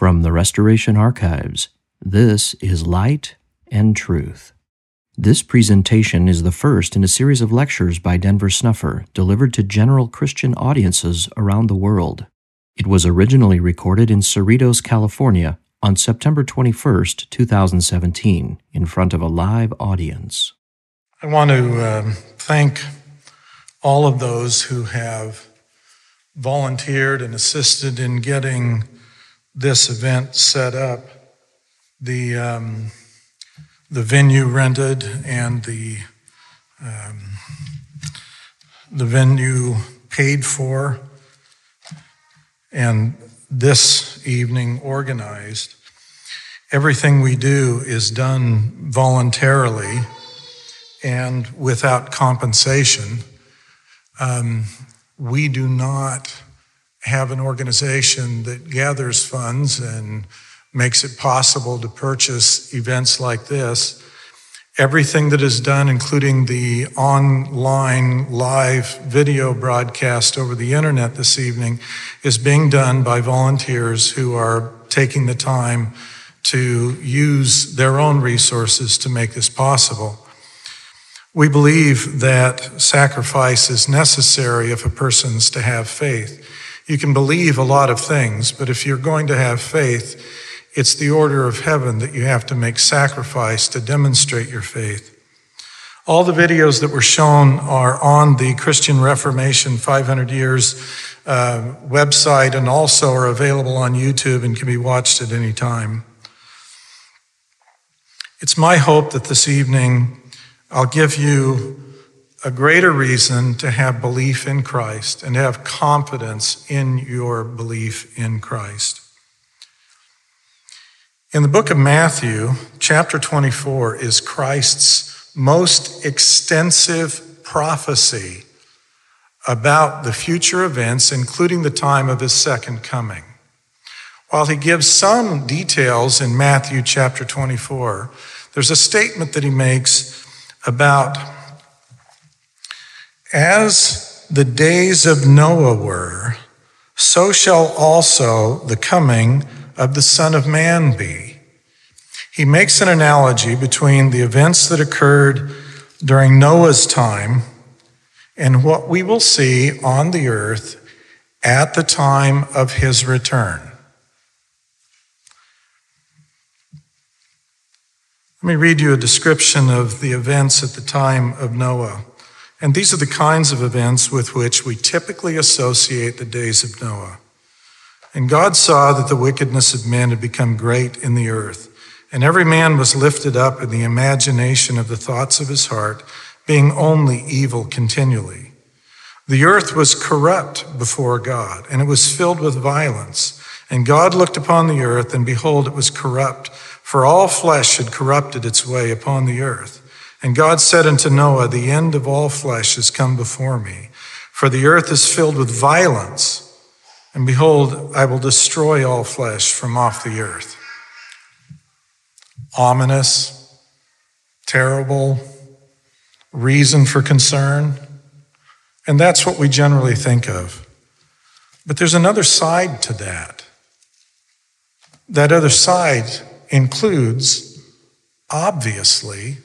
From the Restoration Archives, this is Light and Truth. This presentation is the first in a series of lectures by Denver Snuffer delivered to general Christian audiences around the world. It was originally recorded in Cerritos, California on September 21st, 2017, in front of a live audience. I want to um, thank all of those who have volunteered and assisted in getting this event set up. The, um, the venue rented and the, um, the venue paid for, and this evening organized. Everything we do is done voluntarily and without compensation. Um, we do not have an organization that gathers funds and makes it possible to purchase events like this. Everything that is done, including the online live video broadcast over the internet this evening, is being done by volunteers who are taking the time to use their own resources to make this possible. We believe that sacrifice is necessary if a person's to have faith. You can believe a lot of things, but if you're going to have faith, it's the order of heaven that you have to make sacrifice to demonstrate your faith. All the videos that were shown are on the Christian Reformation 500 Years uh, website and also are available on YouTube and can be watched at any time. It's my hope that this evening I'll give you a greater reason to have belief in Christ and have confidence in your belief in Christ. In the book of Matthew, chapter 24 is Christ's most extensive prophecy about the future events, including the time of his second coming. While he gives some details in Matthew chapter 24, there's a statement that he makes about as the days of Noah were, so shall also the coming of the Son of Man be. He makes an analogy between the events that occurred during Noah's time and what we will see on the earth at the time of his return. Let me read you a description of the events at the time of Noah. And these are the kinds of events with which we typically associate the days of Noah. And God saw that the wickedness of men had become great in the earth, and every man was lifted up in the imagination of the thoughts of his heart, being only evil continually. The earth was corrupt before God, and it was filled with violence. And God looked upon the earth, and behold, it was corrupt, for all flesh had corrupted its way upon the earth. And God said unto Noah, The end of all flesh is come before me, for the earth is filled with violence. And behold, I will destroy all flesh from off the earth. Ominous, terrible, reason for concern. And that's what we generally think of. But there's another side to that. That other side includes, obviously,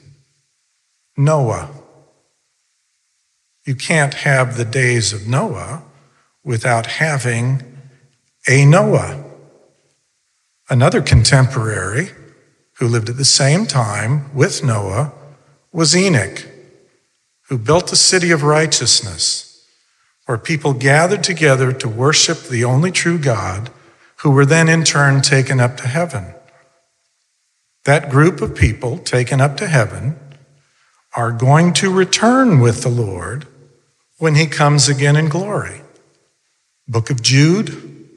Noah. You can't have the days of Noah without having a Noah. Another contemporary who lived at the same time with Noah was Enoch, who built the city of righteousness, where people gathered together to worship the only true God, who were then in turn taken up to heaven. That group of people taken up to heaven are going to return with the Lord when he comes again in glory. Book of Jude,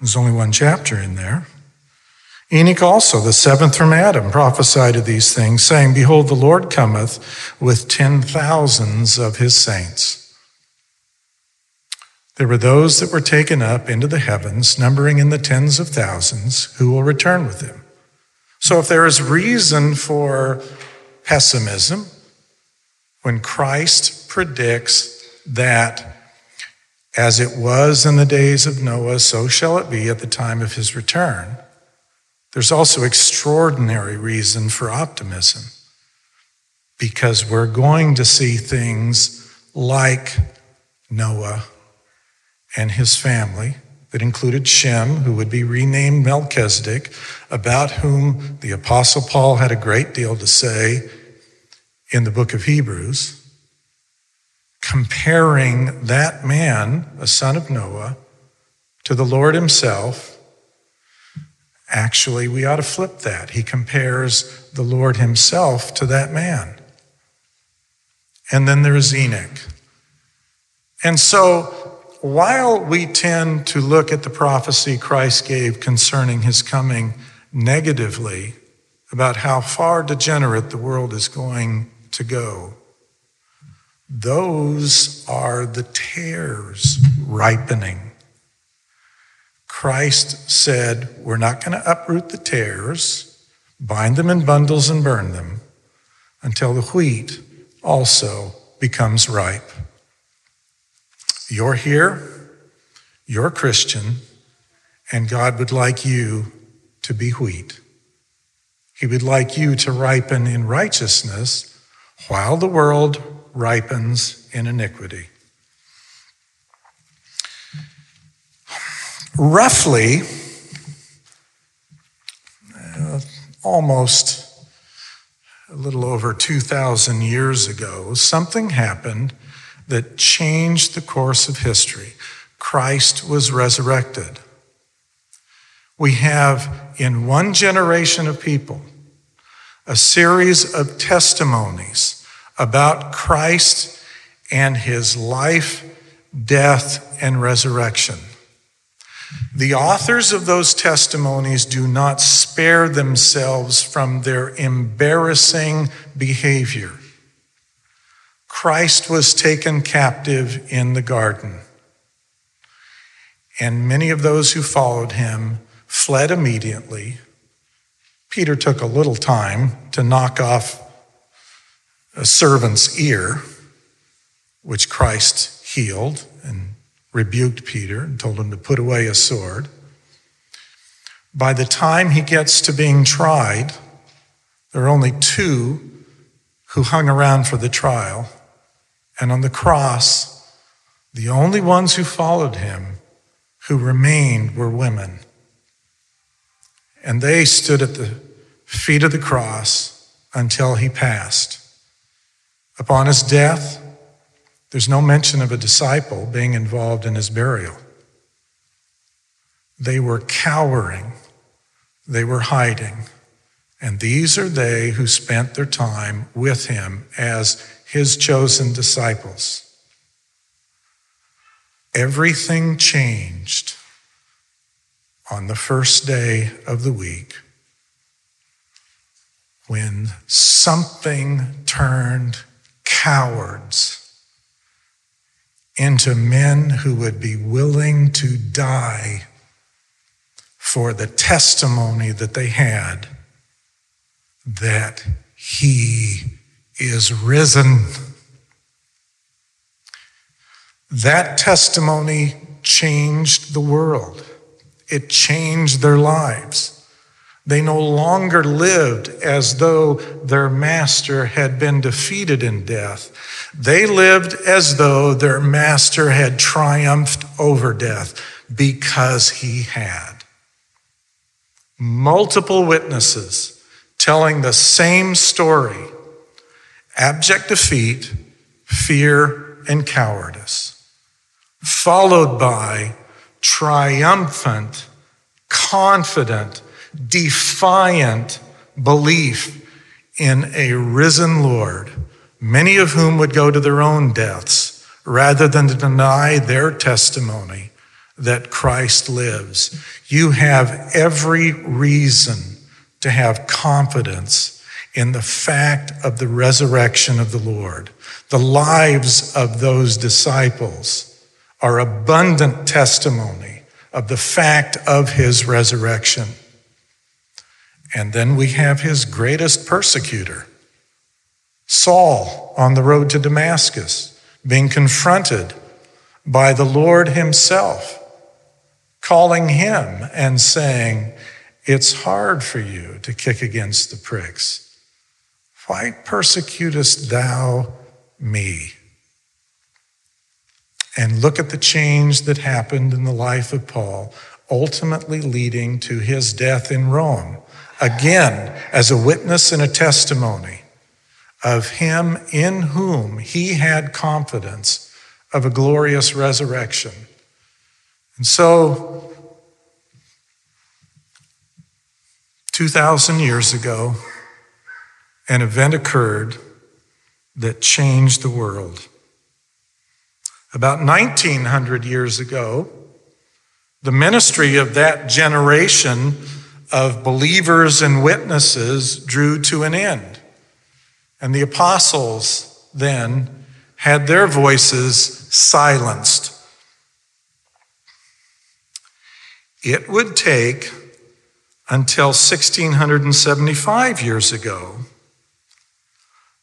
there's only one chapter in there. Enoch also, the seventh from Adam, prophesied of these things, saying, Behold, the Lord cometh with ten thousands of his saints. There were those that were taken up into the heavens, numbering in the tens of thousands, who will return with him. So if there is reason for pessimism when Christ predicts that As it was in the days of Noah, so shall it be at the time of his return. There's also extraordinary reason for optimism because we're going to see things like Noah and his family that included Shem, who would be renamed Melchizedek, about whom the Apostle Paul had a great deal to say in the book of Hebrews, comparing that man, a son of Noah, to the Lord himself. Actually, we ought to flip that. He compares the Lord himself to that man. And then there's Enoch. And so while we tend to look at the prophecy Christ gave concerning his coming negatively about how far degenerate the world is going to go, those are the tares ripening. Christ said, We're not going to uproot the tares, bind them in bundles and burn them until the wheat also becomes ripe. You're here, you're Christian, and God would like you to be wheat. He would like you to ripen in righteousness while the world ripens in iniquity. Roughly, uh, almost a little over 2,000 years ago, something happened that changed the course of history. Christ was resurrected. We have in one generation of people a series of testimonies about Christ and his life, death, and resurrection. The authors of those testimonies do not spare themselves from their embarrassing behavior. Christ was taken captive in the garden. And many of those who followed him fled immediately. Peter took a little time to knock off a servant's ear, which Christ healed and rebuked Peter and told him to put away a sword. By the time he gets to being tried, there are only two who hung around for the trial and on the cross, the only ones who followed him, who remained, were women. And they stood at the feet of the cross until he passed. Upon his death, there's no mention of a disciple being involved in his burial. They were cowering, they were hiding. And these are they who spent their time with him as his chosen disciples. Everything changed on the first day of the week when something turned cowards into men who would be willing to die for the testimony that they had that he is risen. That testimony changed the world. It changed their lives. They no longer lived as though their master had been defeated in death. They lived as though their master had triumphed over death because he had. Multiple witnesses telling the same story abject defeat, fear, and cowardice, followed by triumphant, confident, defiant belief in a risen Lord, many of whom would go to their own deaths rather than to deny their testimony that Christ lives. You have every reason to have confidence in the fact of the resurrection of the Lord. The lives of those disciples are abundant testimony of the fact of his resurrection. And then we have his greatest persecutor, Saul, on the road to Damascus, being confronted by the Lord Himself, calling Him and saying, It's hard for you to kick against the pricks. Why persecutest thou me? And look at the change that happened in the life of Paul, ultimately leading to his death in Rome. Again, as a witness and a testimony of him in whom he had confidence of a glorious resurrection. And so, 2,000 years ago, an event occurred that changed the world. About 1900 years ago, the ministry of that generation of believers and witnesses drew to an end. And the apostles then had their voices silenced. It would take until 1675 years ago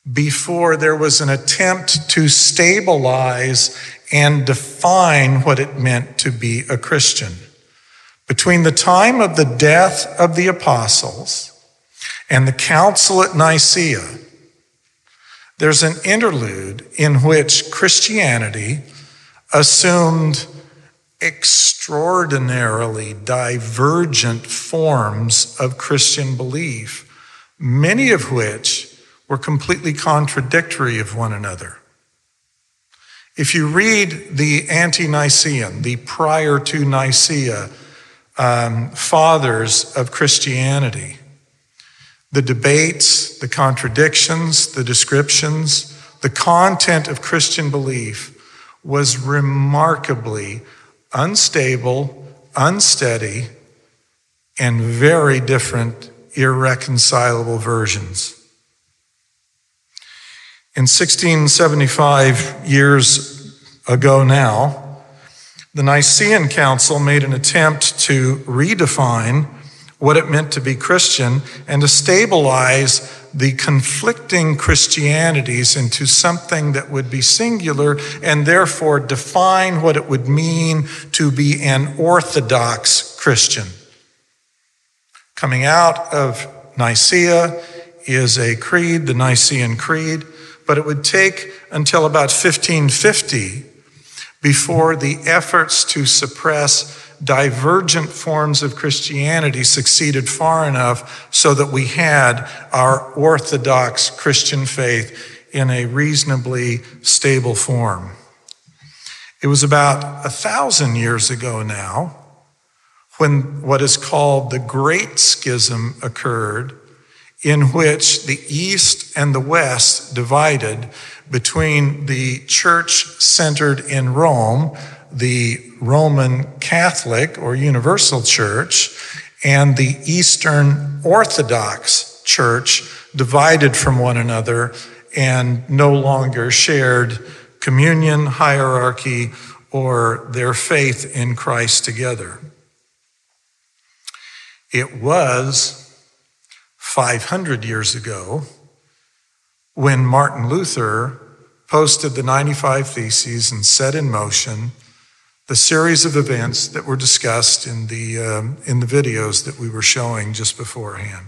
before there was an attempt to stabilize and define what it meant to be a Christian. Between the time of the death of the apostles and the council at Nicaea, there's an interlude in which Christianity assumed extraordinarily divergent forms of Christian belief, many of which were completely contradictory of one another. If you read the ante Nicene, the prior to Nicaea um, fathers of Christianity, the debates, the contradictions, the descriptions, the content of Christian belief was remarkably unstable, unsteady, and very different, irreconcilable versions. In 1675 years ago now, the Nicene Council made an attempt to redefine what it meant to be Christian and to stabilize the conflicting Christianities into something that would be singular and therefore define what it would mean to be an Orthodox Christian. Coming out of Nicaea is a creed, the Nicene Creed, but it would take until about 1550 before the efforts to suppress divergent forms of Christianity succeeded far enough so that we had our Orthodox Christian faith in a reasonably stable form. It was about a thousand years ago now when what is called the Great Schism occurred, in which the East and the West divided between the church centered in Rome, the Roman Catholic or Universal Church, and the Eastern Orthodox Church divided from one another and no longer shared communion, hierarchy, or their faith in Christ together. It was 500 years ago when Martin Luther posted the 95 Theses and set in motion the series of events that were discussed in the, um, in the videos that we were showing just beforehand.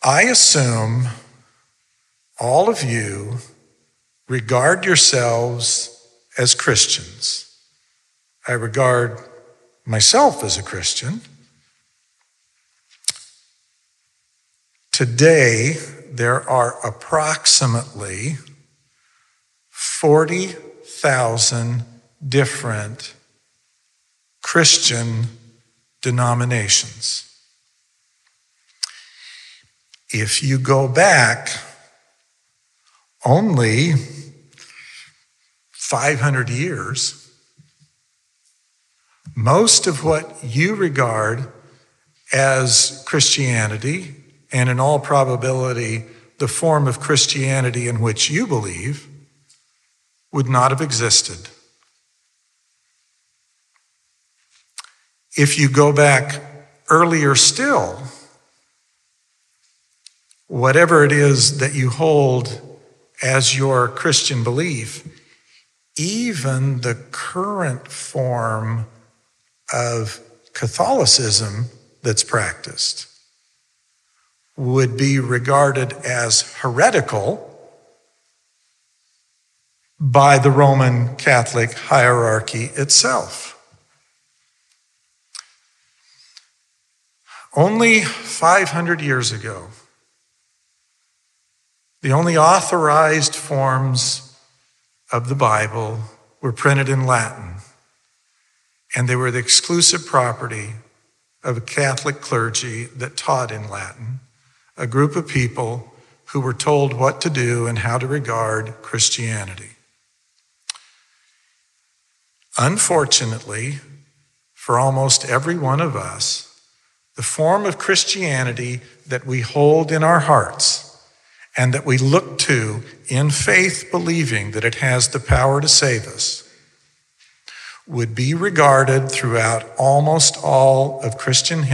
I assume all of you regard yourselves as Christians. I regard myself as a Christian. Today, there are approximately 40,000 different Christian denominations. If you go back only 500 years, most of what you regard as Christianity and in all probability, the form of Christianity in which you believe would not have existed. If you go back earlier still, whatever it is that you hold as your Christian belief, even the current form of Catholicism that's practiced would be regarded as heretical by the Roman Catholic hierarchy itself. Only 500 years ago, the only authorized forms of the Bible were printed in Latin, and they were the exclusive property of a Catholic clergy that taught in Latin, a group of people who were told what to do and how to regard Christianity. Unfortunately, for almost every one of us, the form of Christianity that we hold in our hearts and that we look to in faith, believing that it has the power to save us, would be regarded throughout almost all of Christian,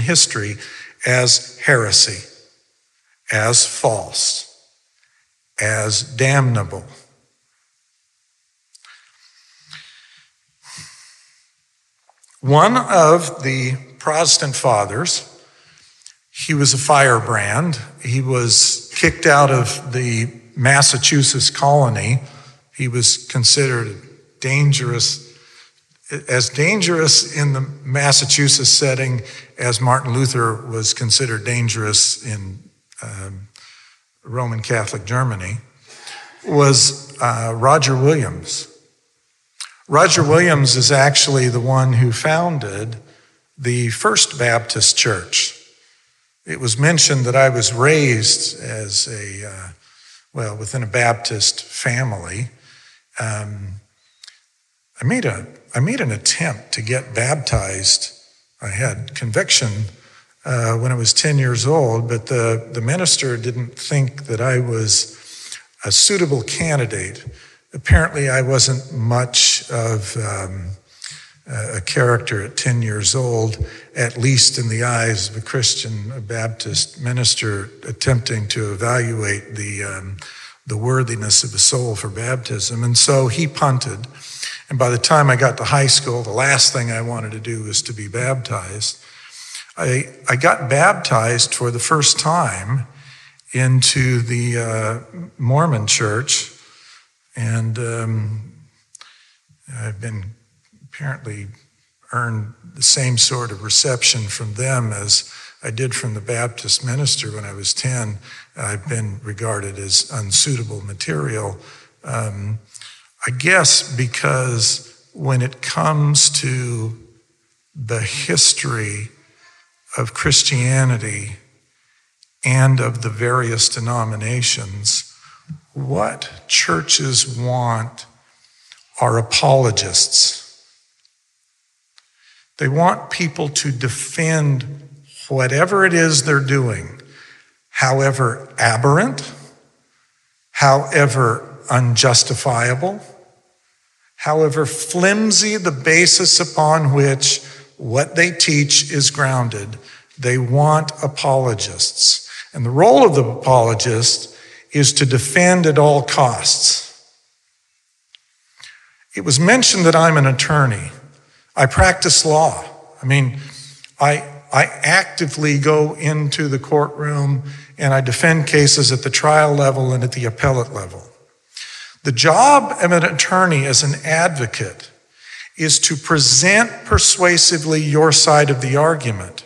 history as heresy, as false, as damnable. One of the Protestant fathers, he was a firebrand. He was kicked out of the Massachusetts colony. He was considered dangerous, as dangerous in the Massachusetts setting as Martin Luther was considered dangerous in um, Roman Catholic Germany, was uh, Roger Williams. Roger Williams is actually the one who founded the First Baptist Church. It was mentioned that I was raised as a, uh, well, within a Baptist family. Um, I made a I made an attempt to get baptized. I had conviction uh, when I was 10 years old, but the, the minister didn't think that I was a suitable candidate. Apparently, I wasn't much of um, a character at 10 years old, at least in the eyes of a Christian a Baptist minister attempting to evaluate the, um, the worthiness of a soul for baptism. And so he punted. And by the time I got to high school, the last thing I wanted to do was to be baptized. I, I got baptized for the first time into the uh, Mormon church, and um, I've been apparently earned the same sort of reception from them as I did from the Baptist minister when I was 10. I've been regarded as unsuitable material. Um, I guess because when it comes to the history of Christianity and of the various denominations, what churches want are apologists. They want people to defend whatever it is they're doing, however aberrant, however unjustifiable, however flimsy the basis upon which what they teach is grounded. They want apologists. And the role of the apologist is to defend at all costs. It was mentioned that I'm an attorney. I practice law. I mean, I, I actively go into the courtroom and I defend cases at the trial level and at the appellate level. The job of an attorney as an advocate is to present persuasively your side of the argument.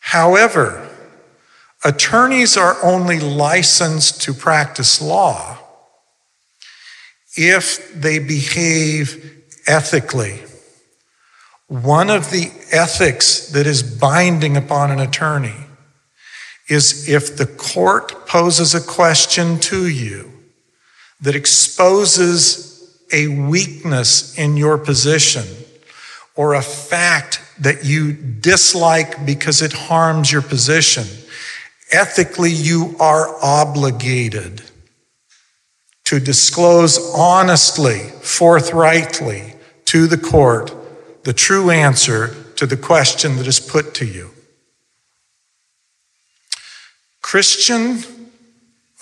However, attorneys are only licensed to practice law if they behave ethically one of the ethics that is binding upon an attorney is if the court poses a question to you that exposes a weakness in your position or a fact that you dislike because it harms your position, ethically you are obligated to disclose honestly, forthrightly to the court the true answer to the question that is put to you. Christian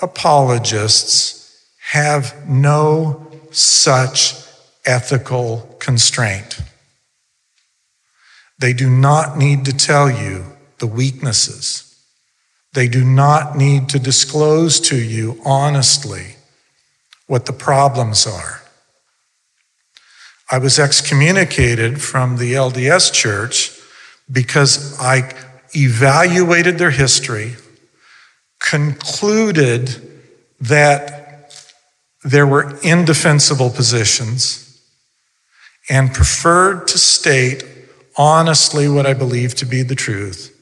apologists have no such ethical constraint. They do not need to tell you the weaknesses. They do not need to disclose to you honestly what the problems are. I was excommunicated from the LDS church because I evaluated their history, concluded that there were indefensible positions, and preferred to state honestly what I believe to be the truth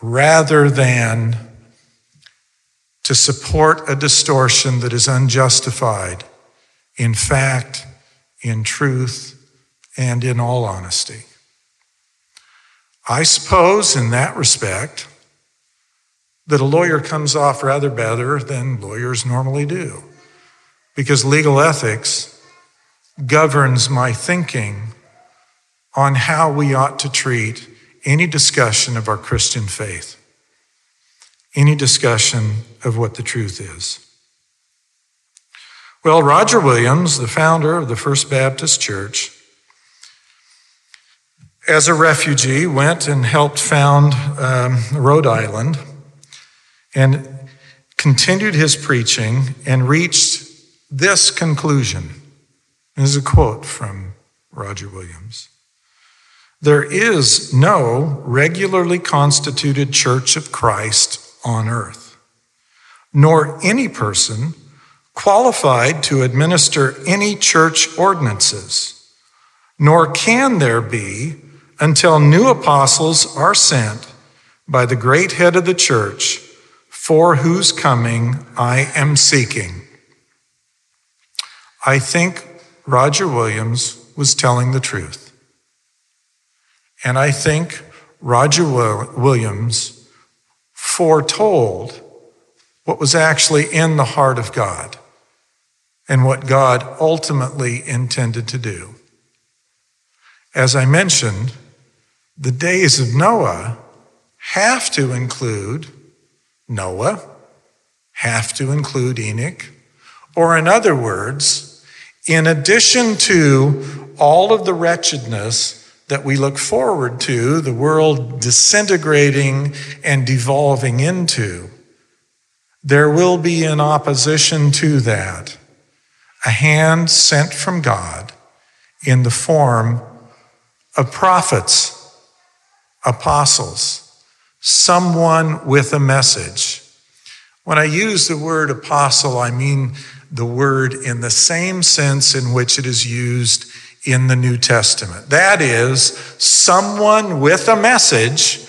rather than to support a distortion that is unjustified in fact, in truth, and in all honesty. I suppose, in that respect, that a lawyer comes off rather better than lawyers normally do, because legal ethics governs my thinking on how we ought to treat any discussion of our Christian faith, any discussion of what the truth is. Well, Roger Williams, the founder of the First Baptist Church, as a refugee, went and helped found um, Rhode Island and continued his preaching and reached this conclusion. This is a quote from Roger Williams. There is no regularly constituted church of Christ on earth, nor any person qualified to administer any church ordinances, nor can there be until new apostles are sent by the great head of the church, for whose coming I am seeking. I think Roger Williams was telling the truth. And I think Roger Williams foretold what was actually in the heart of God and what God ultimately intended to do. As I mentioned, the days of Noah have to include Noah, have to include Enoch, or in other words, in addition to all of the wretchedness that we look forward to, the world disintegrating and devolving into, there will be in opposition to that a hand sent from God in the form of prophets, apostles, someone with a message. When I use the word apostle, I mean the word in the same sense in which it is used in the New Testament. That is, someone with a message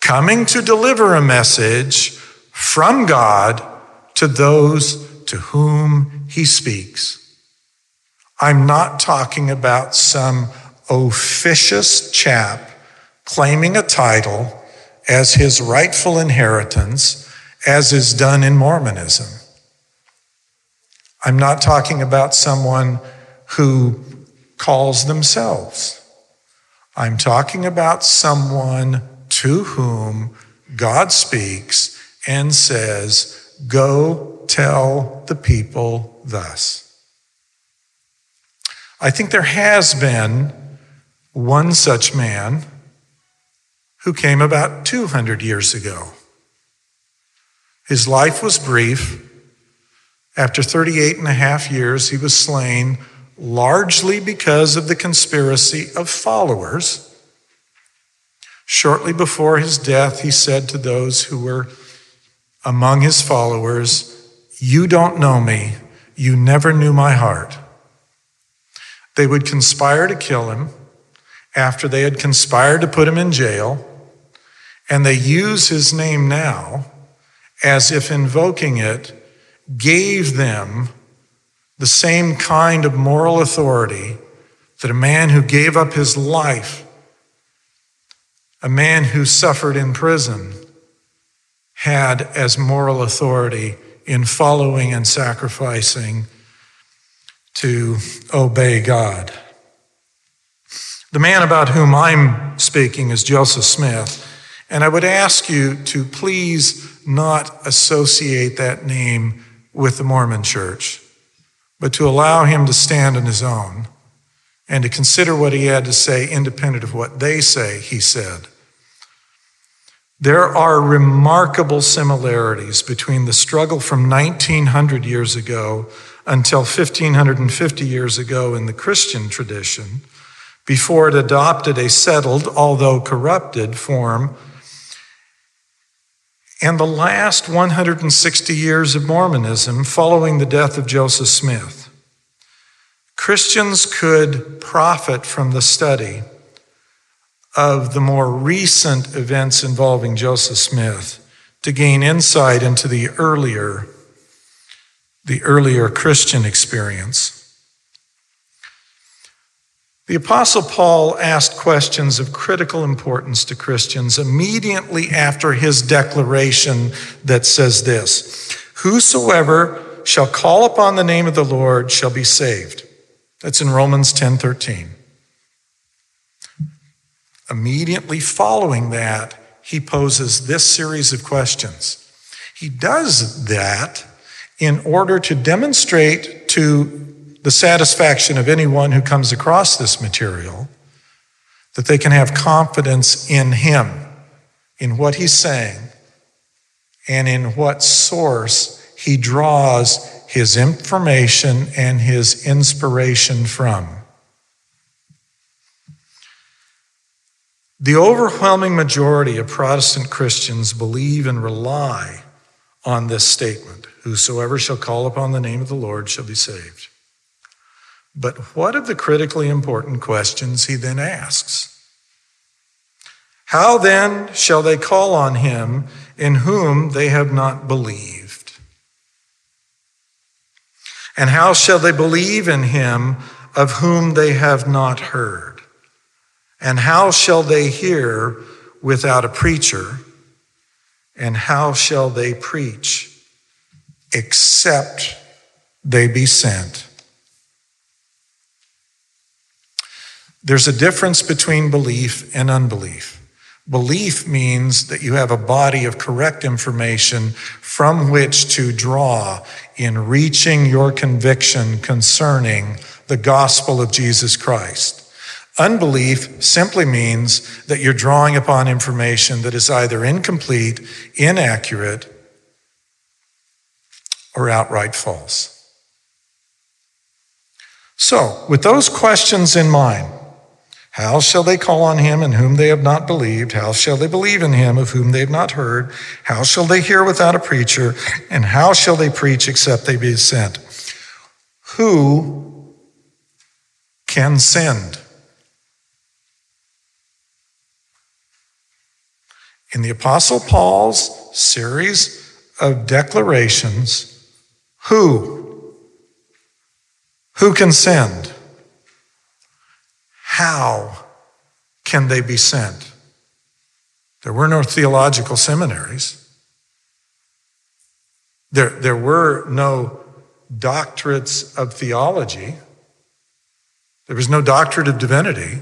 coming to deliver a message from God to those to whom he speaks. I'm not talking about some officious chap claiming a title as his rightful inheritance, as is done in Mormonism. I'm not talking about someone who calls themselves. I'm talking about someone to whom God speaks and says, Go tell the people thus. I think there has been one such man who came about 200 years ago. His life was brief. After 38 and a half years, he was slain largely because of the conspiracy of followers. Shortly before his death, he said to those who were among his followers, You don't know me. You never knew my heart. They would conspire to kill him after they had conspired to put him in jail, and they use his name now as if invoking it gave them the same kind of moral authority that a man who gave up his life, a man who suffered in prison, had as moral authority in following and sacrificing to obey God. The man about whom I'm speaking is Joseph Smith, and I would ask you to please not associate that name with the Mormon church, but to allow him to stand on his own and to consider what he had to say independent of what they say he said. There are remarkable similarities between the struggle from 1900 years ago until 1550 years ago in the Christian tradition, before it adopted a settled, although corrupted, form, and the last 160 years of Mormonism following the death of Joseph Smith. Christians could profit from the study of the more recent events involving Joseph Smith to gain insight into the earlier the earlier Christian experience. The Apostle Paul asked questions of critical importance to Christians immediately after his declaration that says this Whosoever shall call upon the name of the Lord shall be saved. That's in Romans 10 13. Immediately following that, he poses this series of questions. He does that in order to demonstrate to the satisfaction of anyone who comes across this material that they can have confidence in him, in what he's saying, and in what source he draws his information and his inspiration from. The overwhelming majority of Protestant Christians believe and rely on this statement Whosoever shall call upon the name of the Lord shall be saved. But what of the critically important questions he then asks? How then shall they call on him in whom they have not believed? And how shall they believe in him of whom they have not heard? And how shall they hear without a preacher? And how shall they preach except they be sent? There's a difference between belief and unbelief. Belief means that you have a body of correct information from which to draw in reaching your conviction concerning the gospel of Jesus Christ. Unbelief simply means that you're drawing upon information that is either incomplete, inaccurate, or outright false. So, with those questions in mind, how shall they call on him in whom they have not believed? How shall they believe in him of whom they have not heard? How shall they hear without a preacher? And how shall they preach except they be sent? Who can send? In the Apostle Paul's series of declarations, who? Who can send? How can they be sent? There were no theological seminaries. There, there were no doctorates of theology. There was no doctorate of divinity.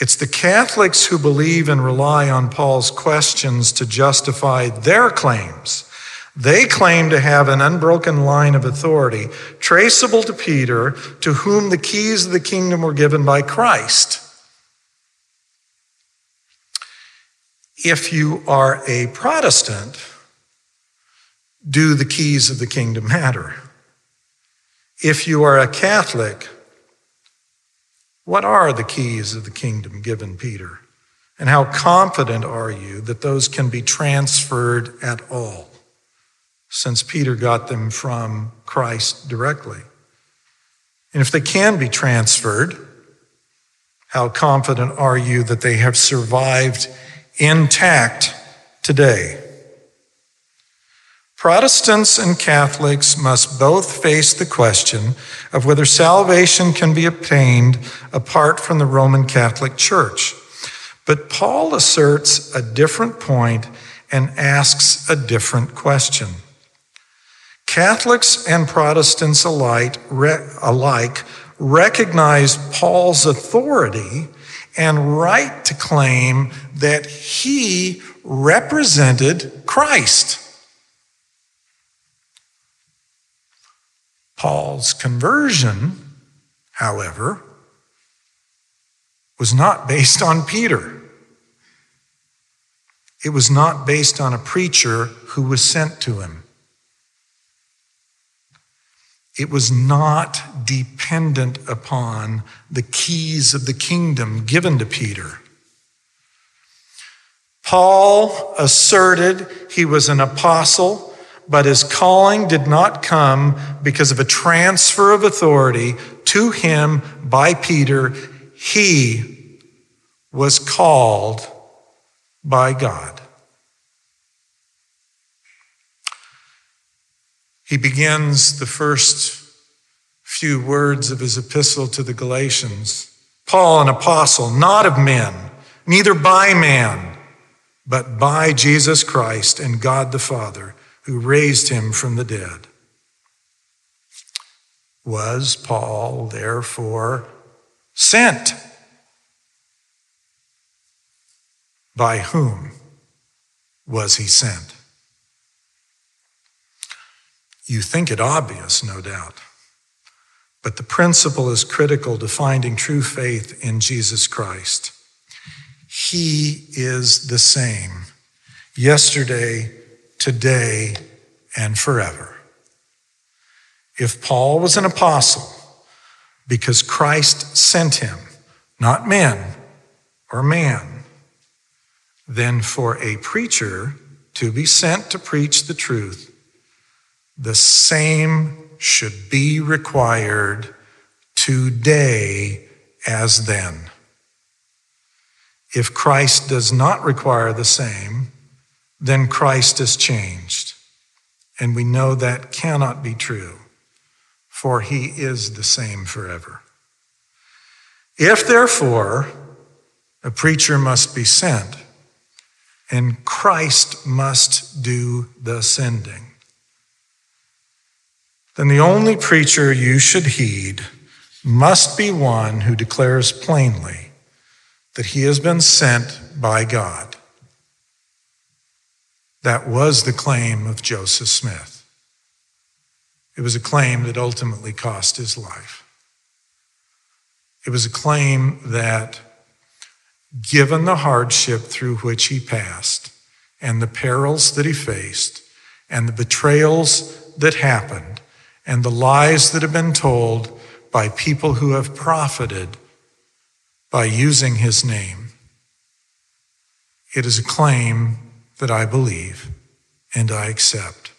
It's the Catholics who believe and rely on Paul's questions to justify their claims. They claim to have an unbroken line of authority traceable to Peter, to whom the keys of the kingdom were given by Christ. If you are a Protestant, do the keys of the kingdom matter? If you are a Catholic, what are the keys of the kingdom given Peter? And how confident are you that those can be transferred at all? Since Peter got them from Christ directly. And if they can be transferred, how confident are you that they have survived intact today? Protestants and Catholics must both face the question of whether salvation can be obtained apart from the Roman Catholic Church. But Paul asserts a different point and asks a different question. Catholics and Protestants alike, alike recognize Paul's authority and right to claim that he represented Christ. Paul's conversion, however, was not based on Peter. It was not based on a preacher who was sent to him. It was not dependent upon the keys of the kingdom given to Peter. Paul asserted he was an apostle, but his calling did not come because of a transfer of authority to him by Peter. He was called by God. He begins the first few words of his epistle to the Galatians Paul, an apostle, not of men, neither by man, but by Jesus Christ and God the Father, who raised him from the dead. Was Paul therefore sent? By whom was he sent? You think it obvious, no doubt. But the principle is critical to finding true faith in Jesus Christ. He is the same yesterday, today, and forever. If Paul was an apostle because Christ sent him, not men or man, then for a preacher to be sent to preach the truth, the same should be required today as then. If Christ does not require the same, then Christ is changed. And we know that cannot be true, for he is the same forever. If therefore a preacher must be sent, and Christ must do the sending. Then the only preacher you should heed must be one who declares plainly that he has been sent by God. That was the claim of Joseph Smith. It was a claim that ultimately cost his life. It was a claim that given the hardship through which he passed and the perils that he faced and the betrayals that happened and the lies that have been told by people who have profited by using his name. It is a claim that I believe and I accept.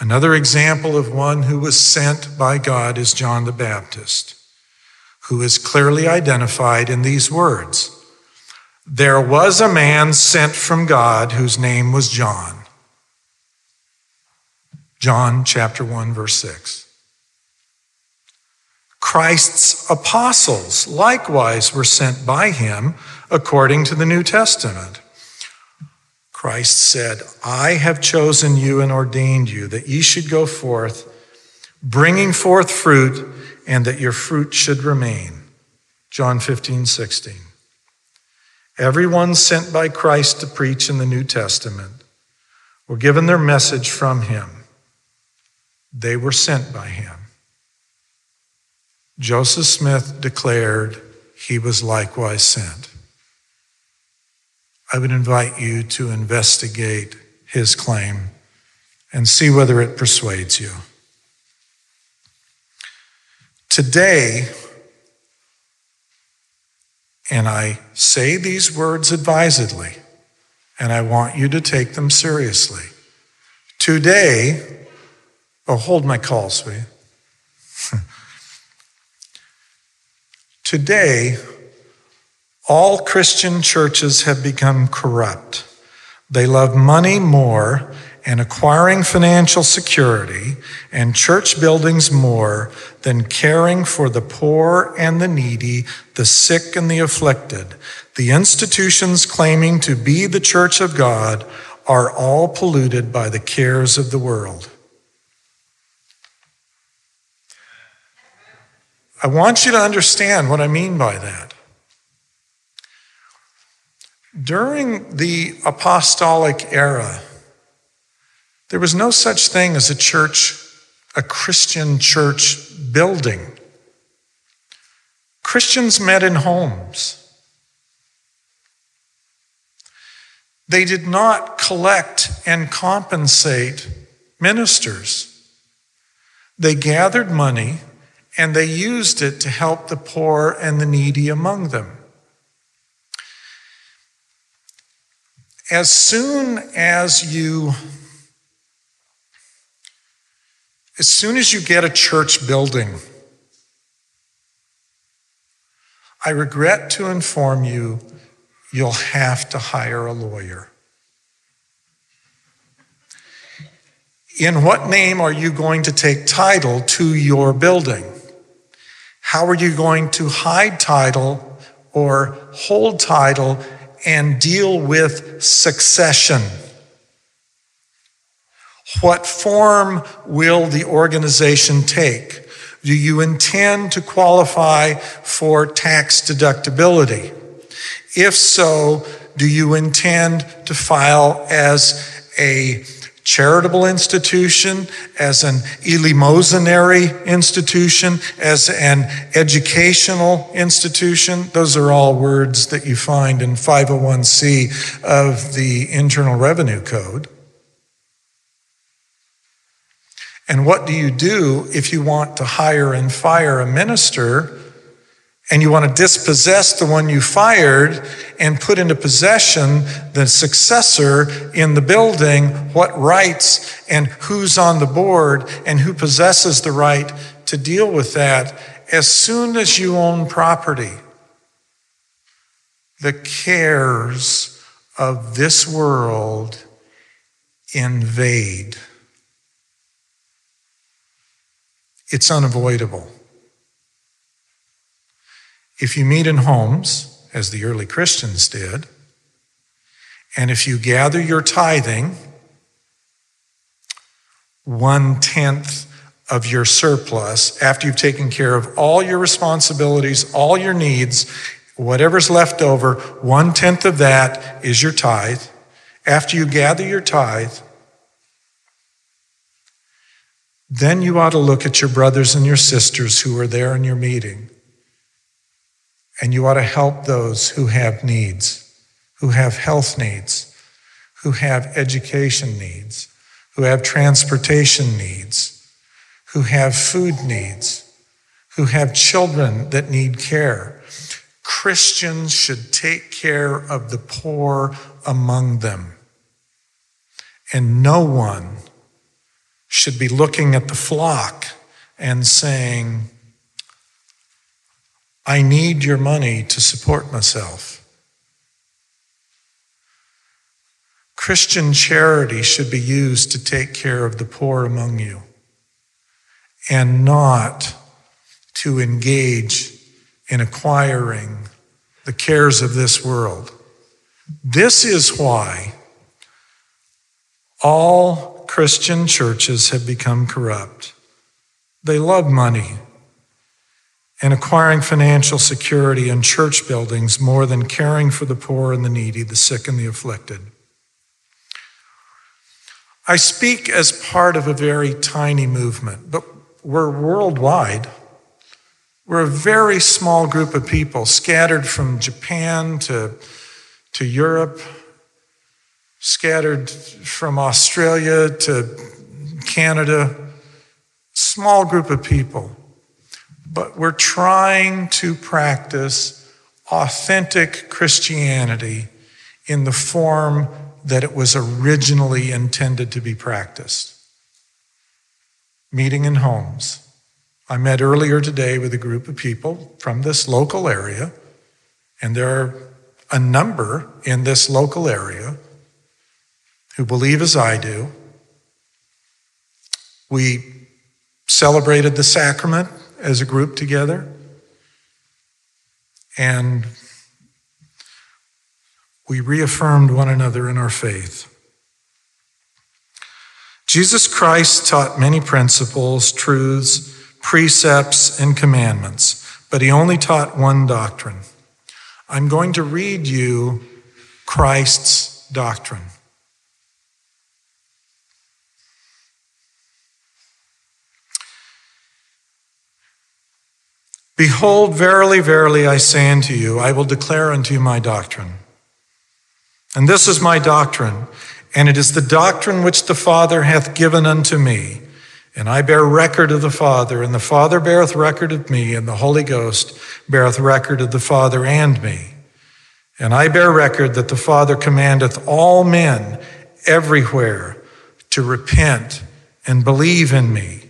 Another example of one who was sent by God is John the Baptist who is clearly identified in these words There was a man sent from God whose name was John. John chapter 1, verse 6. Christ's apostles likewise were sent by him according to the New Testament. Christ said, I have chosen you and ordained you that ye should go forth, bringing forth fruit and that your fruit should remain. John 15, 16. Everyone sent by Christ to preach in the New Testament were given their message from him. They were sent by him. Joseph Smith declared he was likewise sent. I would invite you to investigate his claim and see whether it persuades you. Today, and I say these words advisedly, and I want you to take them seriously. Today, oh, hold my call, sweetie. Today, all Christian churches have become corrupt. They love money more and acquiring financial security and church buildings more than caring for the poor and the needy, the sick and the afflicted. The institutions claiming to be the church of God are all polluted by the cares of the world. I want you to understand what I mean by that. During the apostolic era, there was no such thing as a church, a Christian church building. Christians met in homes. They did not collect and compensate ministers. They gathered money and they used it to help the poor and the needy among them. As soon as you as soon as you get a church building, I regret to inform you, you'll have to hire a lawyer. In what name are you going to take title to your building? How are you going to hide title or hold title and deal with succession? What form will the organization take? Do you intend to qualify for tax deductibility? If so, do you intend to file as a charitable institution, as an eleemosynary institution, as an educational institution. Those are all words that you find in 501c of the Internal Revenue Code. And what do you do if you want to hire and fire a minister and you want to dispossess the one you fired and put into possession the successor in the building, what rights and who's on the board and who possesses the right to deal with that as soon as you own property. The cares of this world invade. It's unavoidable. If you meet in homes, as the early Christians did, and if you gather your tithing, one tenth of your surplus, after you've taken care of all your responsibilities, all your needs, whatever's left over, one tenth of that is your tithe. After you gather your tithe, then you ought to look at your brothers and your sisters who are there in your meeting and you ought to help those who have needs, who have health needs, who have education needs, who have transportation needs, who have food needs, who have children that need care. Christians should take care of the poor among them. And no one should be looking at the flock and saying, I need your money to support myself. Christian charity should be used to take care of the poor among you and not to engage in acquiring the cares of this world. This is why all Christian churches have become corrupt. They love money and acquiring financial security in church buildings more than caring for the poor and the needy, the sick and the afflicted. I speak as part of a very tiny movement, but we're worldwide. We're a very small group of people scattered from Japan to, to Europe, scattered from Australia to Canada. Small group of people but we're trying to practice authentic Christianity in the form that it was originally intended to be practiced. Meeting in homes. I met earlier today with a group of people from this local area, and there are a number in this local area who believe as I do. We celebrated the sacrament as a group together. And we reaffirmed one another in our faith. Jesus Christ taught many principles, truths, precepts, and commandments, but he only taught one doctrine. I'm going to read you Christ's doctrine. Behold, verily, verily, I say unto you, I will declare unto you my doctrine. And this is my doctrine, and it is the doctrine which the Father hath given unto me. And I bear record of the Father, and the Father beareth record of me, and the Holy Ghost beareth record of the Father and me. And I bear record that the Father commandeth all men everywhere to repent and believe in me.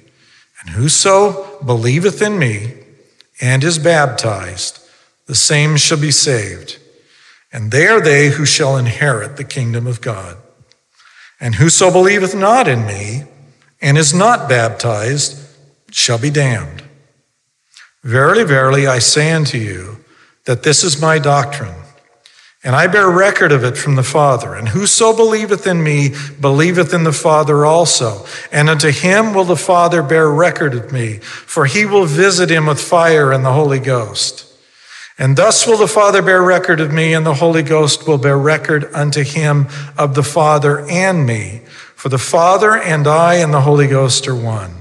And whoso believeth in me, and is baptized, the same shall be saved. And they are they who shall inherit the kingdom of God. And whoso believeth not in me and is not baptized shall be damned. Verily, verily, I say unto you that this is my doctrine and I bear record of it from the Father. And whoso believeth in me believeth in the Father also. And unto him will the Father bear record of me, for he will visit him with fire and the Holy Ghost. And thus will the Father bear record of me, and the Holy Ghost will bear record unto him of the Father and me. For the Father and I and the Holy Ghost are one.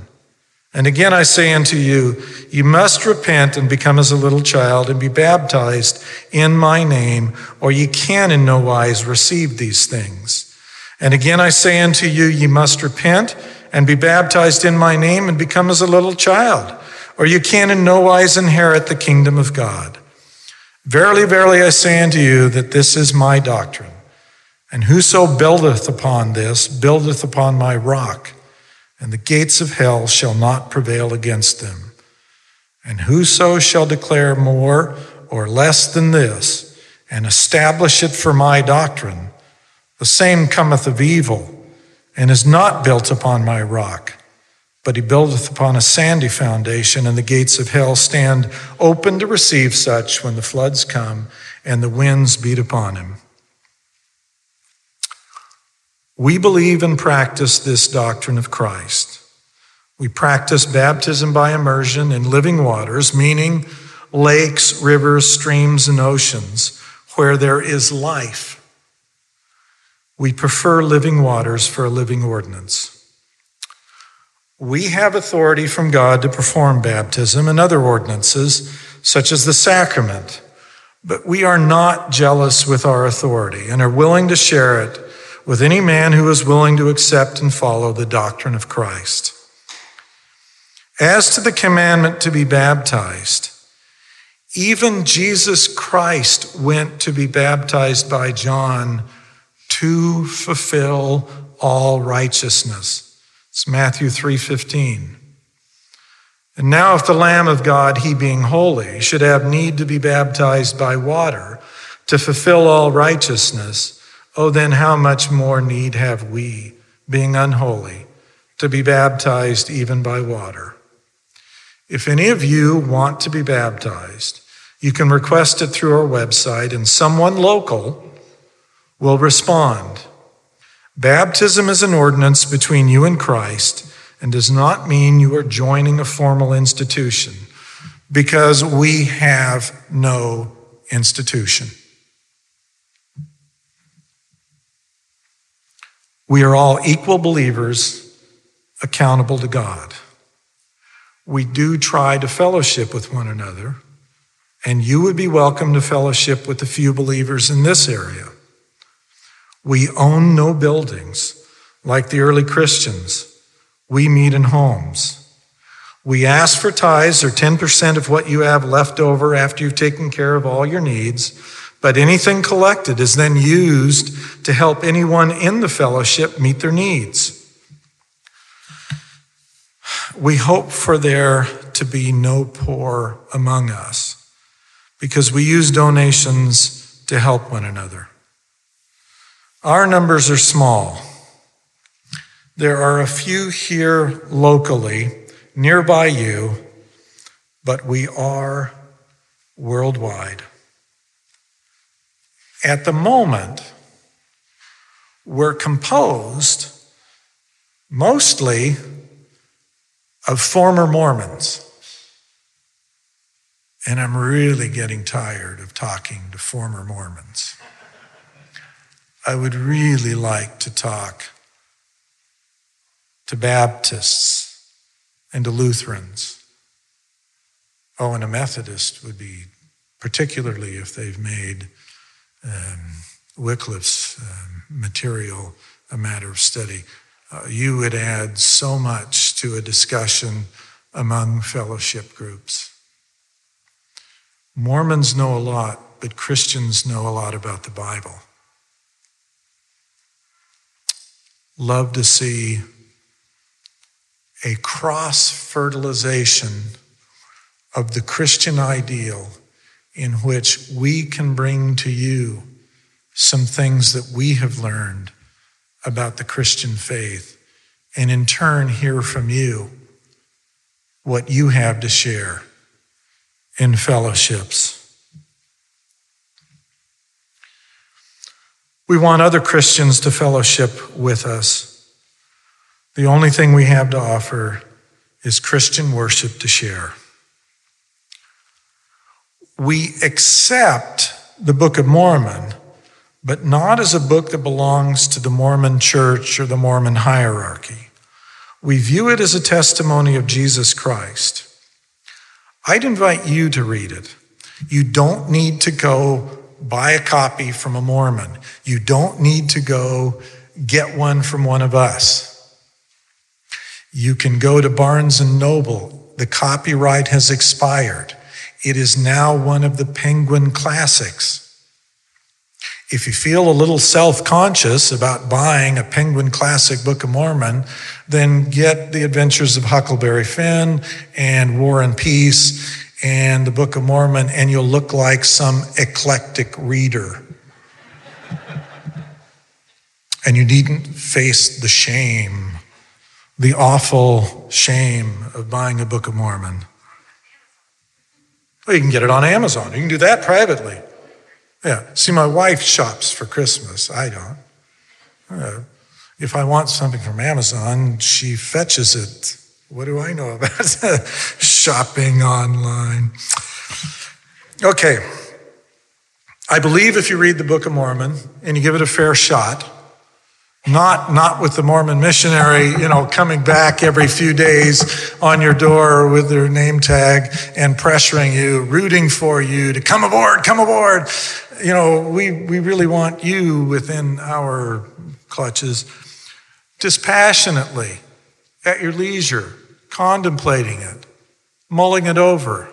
And again I say unto you, you must repent and become as a little child and be baptized in my name, or ye can in no wise receive these things. And again I say unto you, ye must repent and be baptized in my name and become as a little child, or you can in no wise inherit the kingdom of God. Verily, verily, I say unto you that this is my doctrine. And whoso buildeth upon this, buildeth upon my rock and the gates of hell shall not prevail against them. And whoso shall declare more or less than this, and establish it for my doctrine, the same cometh of evil, and is not built upon my rock, but he buildeth upon a sandy foundation, and the gates of hell stand open to receive such when the floods come and the winds beat upon him. We believe and practice this doctrine of Christ. We practice baptism by immersion in living waters, meaning lakes, rivers, streams, and oceans where there is life. We prefer living waters for a living ordinance. We have authority from God to perform baptism and other ordinances, such as the sacrament, but we are not jealous with our authority and are willing to share it with any man who is willing to accept and follow the doctrine of Christ. As to the commandment to be baptized, even Jesus Christ went to be baptized by John to fulfill all righteousness. It's Matthew 3:15. And now if the lamb of God, he being holy, should have need to be baptized by water to fulfill all righteousness, Oh, then how much more need have we, being unholy, to be baptized even by water? If any of you want to be baptized, you can request it through our website, and someone local will respond. Baptism is an ordinance between you and Christ and does not mean you are joining a formal institution because we have no institution. We are all equal believers accountable to God. We do try to fellowship with one another, and you would be welcome to fellowship with the few believers in this area. We own no buildings like the early Christians. We meet in homes. We ask for tithes or 10% of what you have left over after you've taken care of all your needs but anything collected is then used to help anyone in the fellowship meet their needs. We hope for there to be no poor among us because we use donations to help one another. Our numbers are small. There are a few here locally, nearby you, but we are worldwide. At the moment, we're composed mostly of former Mormons. And I'm really getting tired of talking to former Mormons. I would really like to talk to Baptists and to Lutherans. Oh, and a Methodist would be, particularly if they've made um, Wycliffe's um, material a matter of study. Uh, you would add so much to a discussion among fellowship groups. Mormons know a lot, but Christians know a lot about the Bible. Love to see a cross fertilization of the Christian ideal in which we can bring to you some things that we have learned about the Christian faith, and in turn hear from you what you have to share in fellowships. We want other Christians to fellowship with us. The only thing we have to offer is Christian worship to share. We accept the Book of Mormon, but not as a book that belongs to the Mormon church or the Mormon hierarchy. We view it as a testimony of Jesus Christ. I'd invite you to read it. You don't need to go buy a copy from a Mormon. You don't need to go get one from one of us. You can go to Barnes and Noble. The copyright has expired. It is now one of the Penguin classics. If you feel a little self conscious about buying a Penguin Classic Book of Mormon, then get The Adventures of Huckleberry Finn and War and Peace and the Book of Mormon, and you'll look like some eclectic reader. and you needn't face the shame, the awful shame of buying a Book of Mormon. Well, you can get it on Amazon. You can do that privately. Yeah. See, my wife shops for Christmas. I don't. Uh, if I want something from Amazon, she fetches it. What do I know about shopping online? Okay. I believe if you read the Book of Mormon and you give it a fair shot, not, not with the Mormon missionary, you know, coming back every few days on your door with their name tag and pressuring you, rooting for you to come aboard, come aboard. You know, we, we really want you within our clutches dispassionately, at your leisure, contemplating it, mulling it over.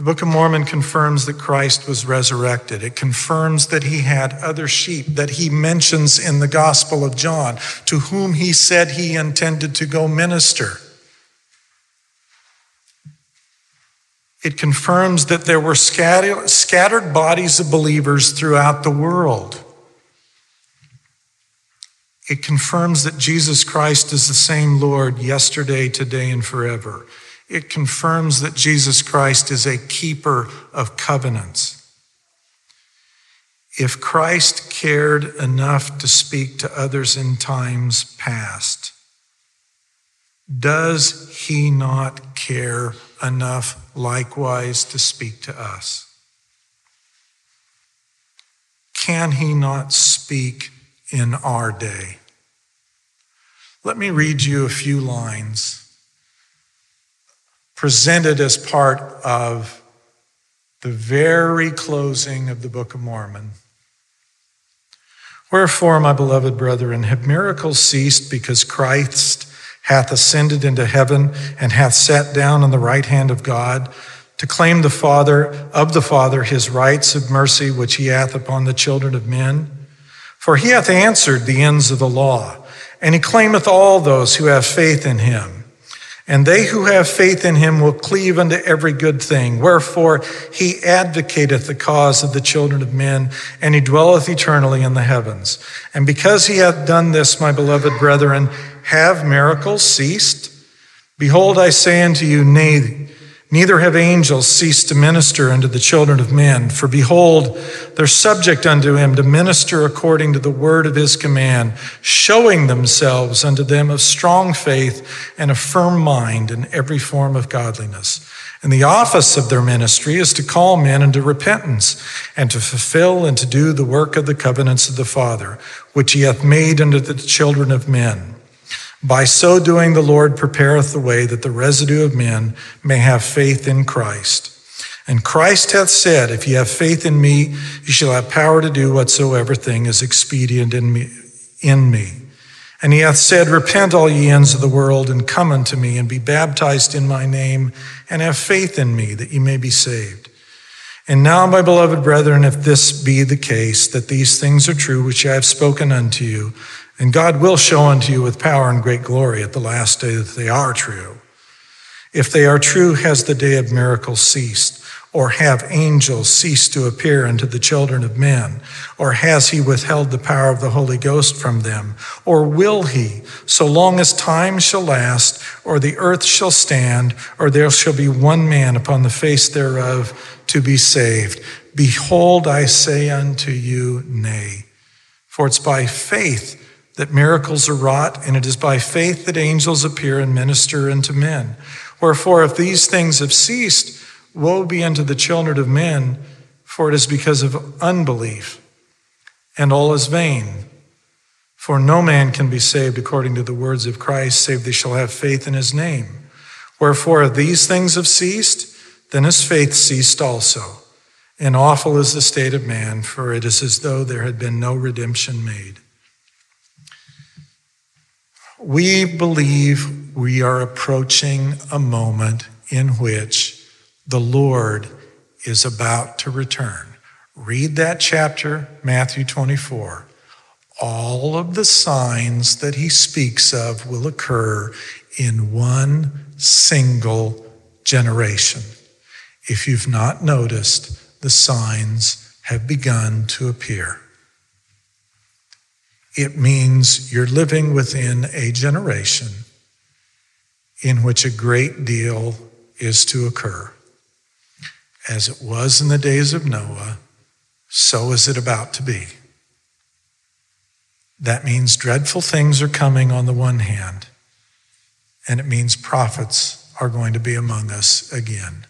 The Book of Mormon confirms that Christ was resurrected. It confirms that he had other sheep that he mentions in the Gospel of John, to whom he said he intended to go minister. It confirms that there were scattered bodies of believers throughout the world. It confirms that Jesus Christ is the same Lord yesterday, today, and forever. It confirms that Jesus Christ is a keeper of covenants. If Christ cared enough to speak to others in times past, does he not care enough likewise to speak to us? Can he not speak in our day? Let me read you a few lines presented as part of the very closing of the Book of Mormon. Wherefore, my beloved brethren, have miracles ceased because Christ hath ascended into heaven and hath sat down on the right hand of God to claim the Father of the Father his rights of mercy which he hath upon the children of men? For he hath answered the ends of the law and he claimeth all those who have faith in him. And they who have faith in him will cleave unto every good thing. Wherefore he advocateth the cause of the children of men, and he dwelleth eternally in the heavens. And because he hath done this, my beloved brethren, have miracles ceased? Behold, I say unto you, nay, Neither have angels ceased to minister unto the children of men. For behold, they're subject unto him to minister according to the word of his command, showing themselves unto them of strong faith and a firm mind in every form of godliness. And the office of their ministry is to call men into repentance and to fulfill and to do the work of the covenants of the Father, which he hath made unto the children of men. By so doing, the Lord prepareth the way that the residue of men may have faith in Christ. And Christ hath said, If ye have faith in me, ye shall have power to do whatsoever thing is expedient in me. In me. And he hath said, Repent, all ye ends of the world, and come unto me, and be baptized in my name, and have faith in me, that ye may be saved. And now, my beloved brethren, if this be the case, that these things are true which I have spoken unto you, and God will show unto you with power and great glory at the last day that they are true. If they are true, has the day of miracles ceased? Or have angels ceased to appear unto the children of men? Or has he withheld the power of the Holy Ghost from them? Or will he, so long as time shall last, or the earth shall stand, or there shall be one man upon the face thereof to be saved? Behold, I say unto you, nay. For it's by faith that miracles are wrought, and it is by faith that angels appear and minister unto men. Wherefore, if these things have ceased, Woe be unto the children of men, for it is because of unbelief, and all is vain. For no man can be saved according to the words of Christ, save they shall have faith in his name. Wherefore, if these things have ceased, then his faith ceased also. And awful is the state of man, for it is as though there had been no redemption made. We believe we are approaching a moment in which the Lord is about to return. Read that chapter, Matthew 24. All of the signs that he speaks of will occur in one single generation. If you've not noticed, the signs have begun to appear. It means you're living within a generation in which a great deal is to occur. As it was in the days of Noah, so is it about to be. That means dreadful things are coming on the one hand, and it means prophets are going to be among us again.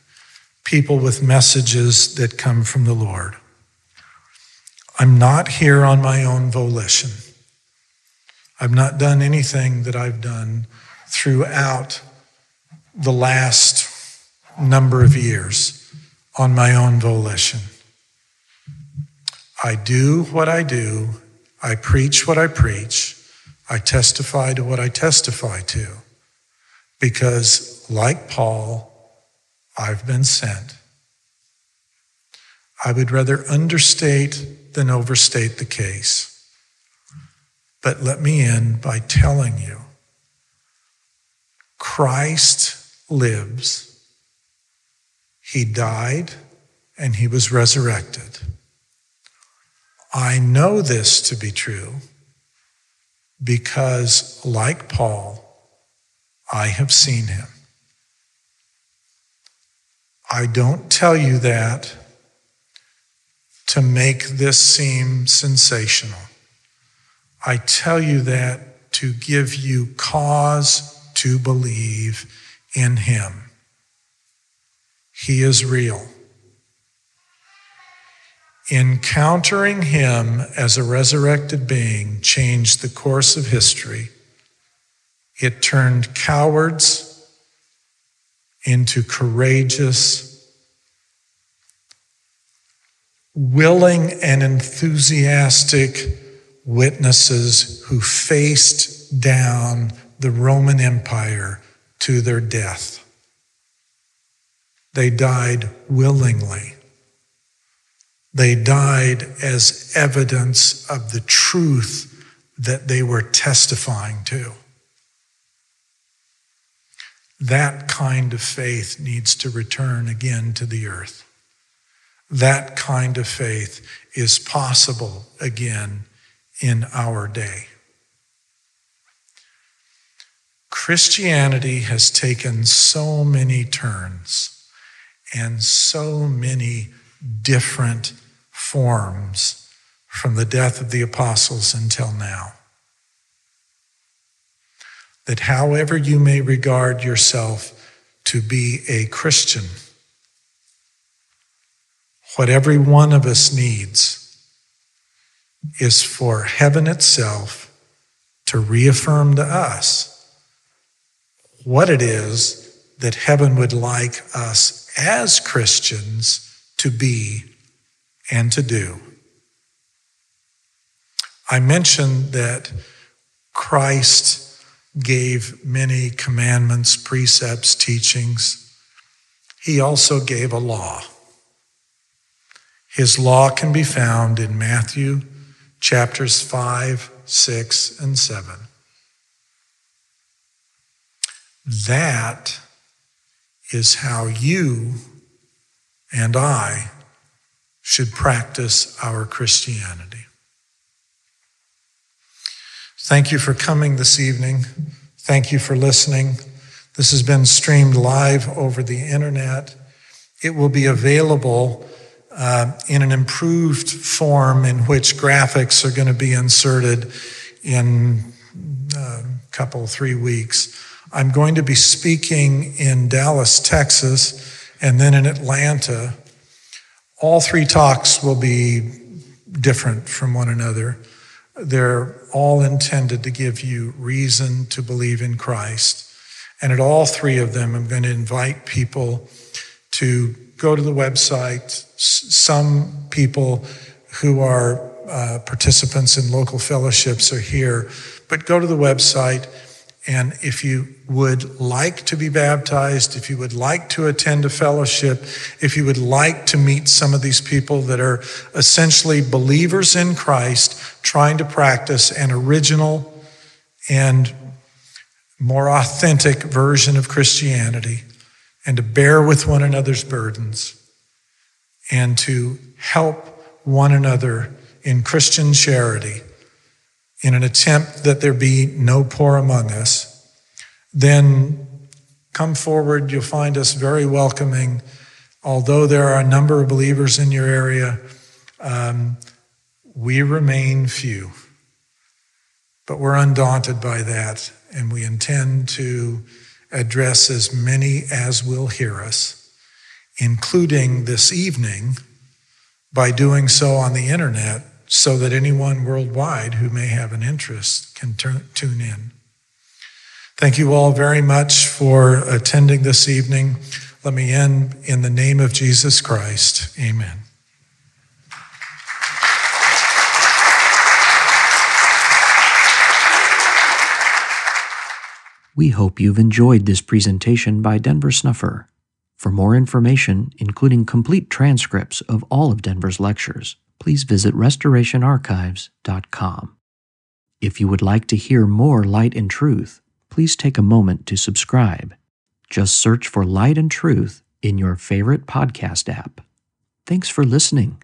People with messages that come from the Lord. I'm not here on my own volition. I've not done anything that I've done throughout the last number of years on my own volition. I do what I do, I preach what I preach, I testify to what I testify to, because, like Paul, I've been sent. I would rather understate than overstate the case. But let me end by telling you Christ lives. He died and he was resurrected. I know this to be true because, like Paul, I have seen him. I don't tell you that to make this seem sensational. I tell you that to give you cause to believe in him. He is real. Encountering him as a resurrected being changed the course of history. It turned cowards into courageous, willing, and enthusiastic witnesses who faced down the Roman Empire to their death. They died willingly. They died as evidence of the truth that they were testifying to. That kind of faith needs to return again to the earth. That kind of faith is possible again in our day. Christianity has taken so many turns and so many different forms from the death of the apostles until now. That however you may regard yourself to be a Christian. What every one of us needs is for heaven itself to reaffirm to us what it is that heaven would like us as Christians to be and to do. I mentioned that Christ gave many commandments, precepts, teachings. He also gave a law. His law can be found in Matthew chapters 5, 6, and 7. That is how you and I should practice our Christianity. Thank you for coming this evening. Thank you for listening. This has been streamed live over the internet. It will be available uh, in an improved form in which graphics are going to be inserted in a uh, couple, three weeks. I'm going to be speaking in Dallas, Texas, and then in Atlanta. All three talks will be different from one another. They're all intended to give you reason to believe in Christ. And at all three of them, I'm going to invite people to go to the website. Some people who are uh, participants in local fellowships are here, but go to the website and if you would like to be baptized, if you would like to attend a fellowship, if you would like to meet some of these people that are essentially believers in Christ, trying to practice an original and more authentic version of Christianity, and to bear with one another's burdens, and to help one another in Christian charity in an attempt that there be no poor among us, then come forward. You'll find us very welcoming. Although there are a number of believers in your area, um, we remain few. But we're undaunted by that, and we intend to address as many as will hear us, including this evening by doing so on the internet so that anyone worldwide who may have an interest can tune in. Thank you all very much for attending this evening. Let me end in the name of Jesus Christ. Amen. We hope you've enjoyed this presentation by Denver Snuffer. For more information, including complete transcripts of all of Denver's lectures, please visit restorationarchives.com. If you would like to hear more Light and Truth, please take a moment to subscribe. Just search for Light and Truth in your favorite podcast app. Thanks for listening.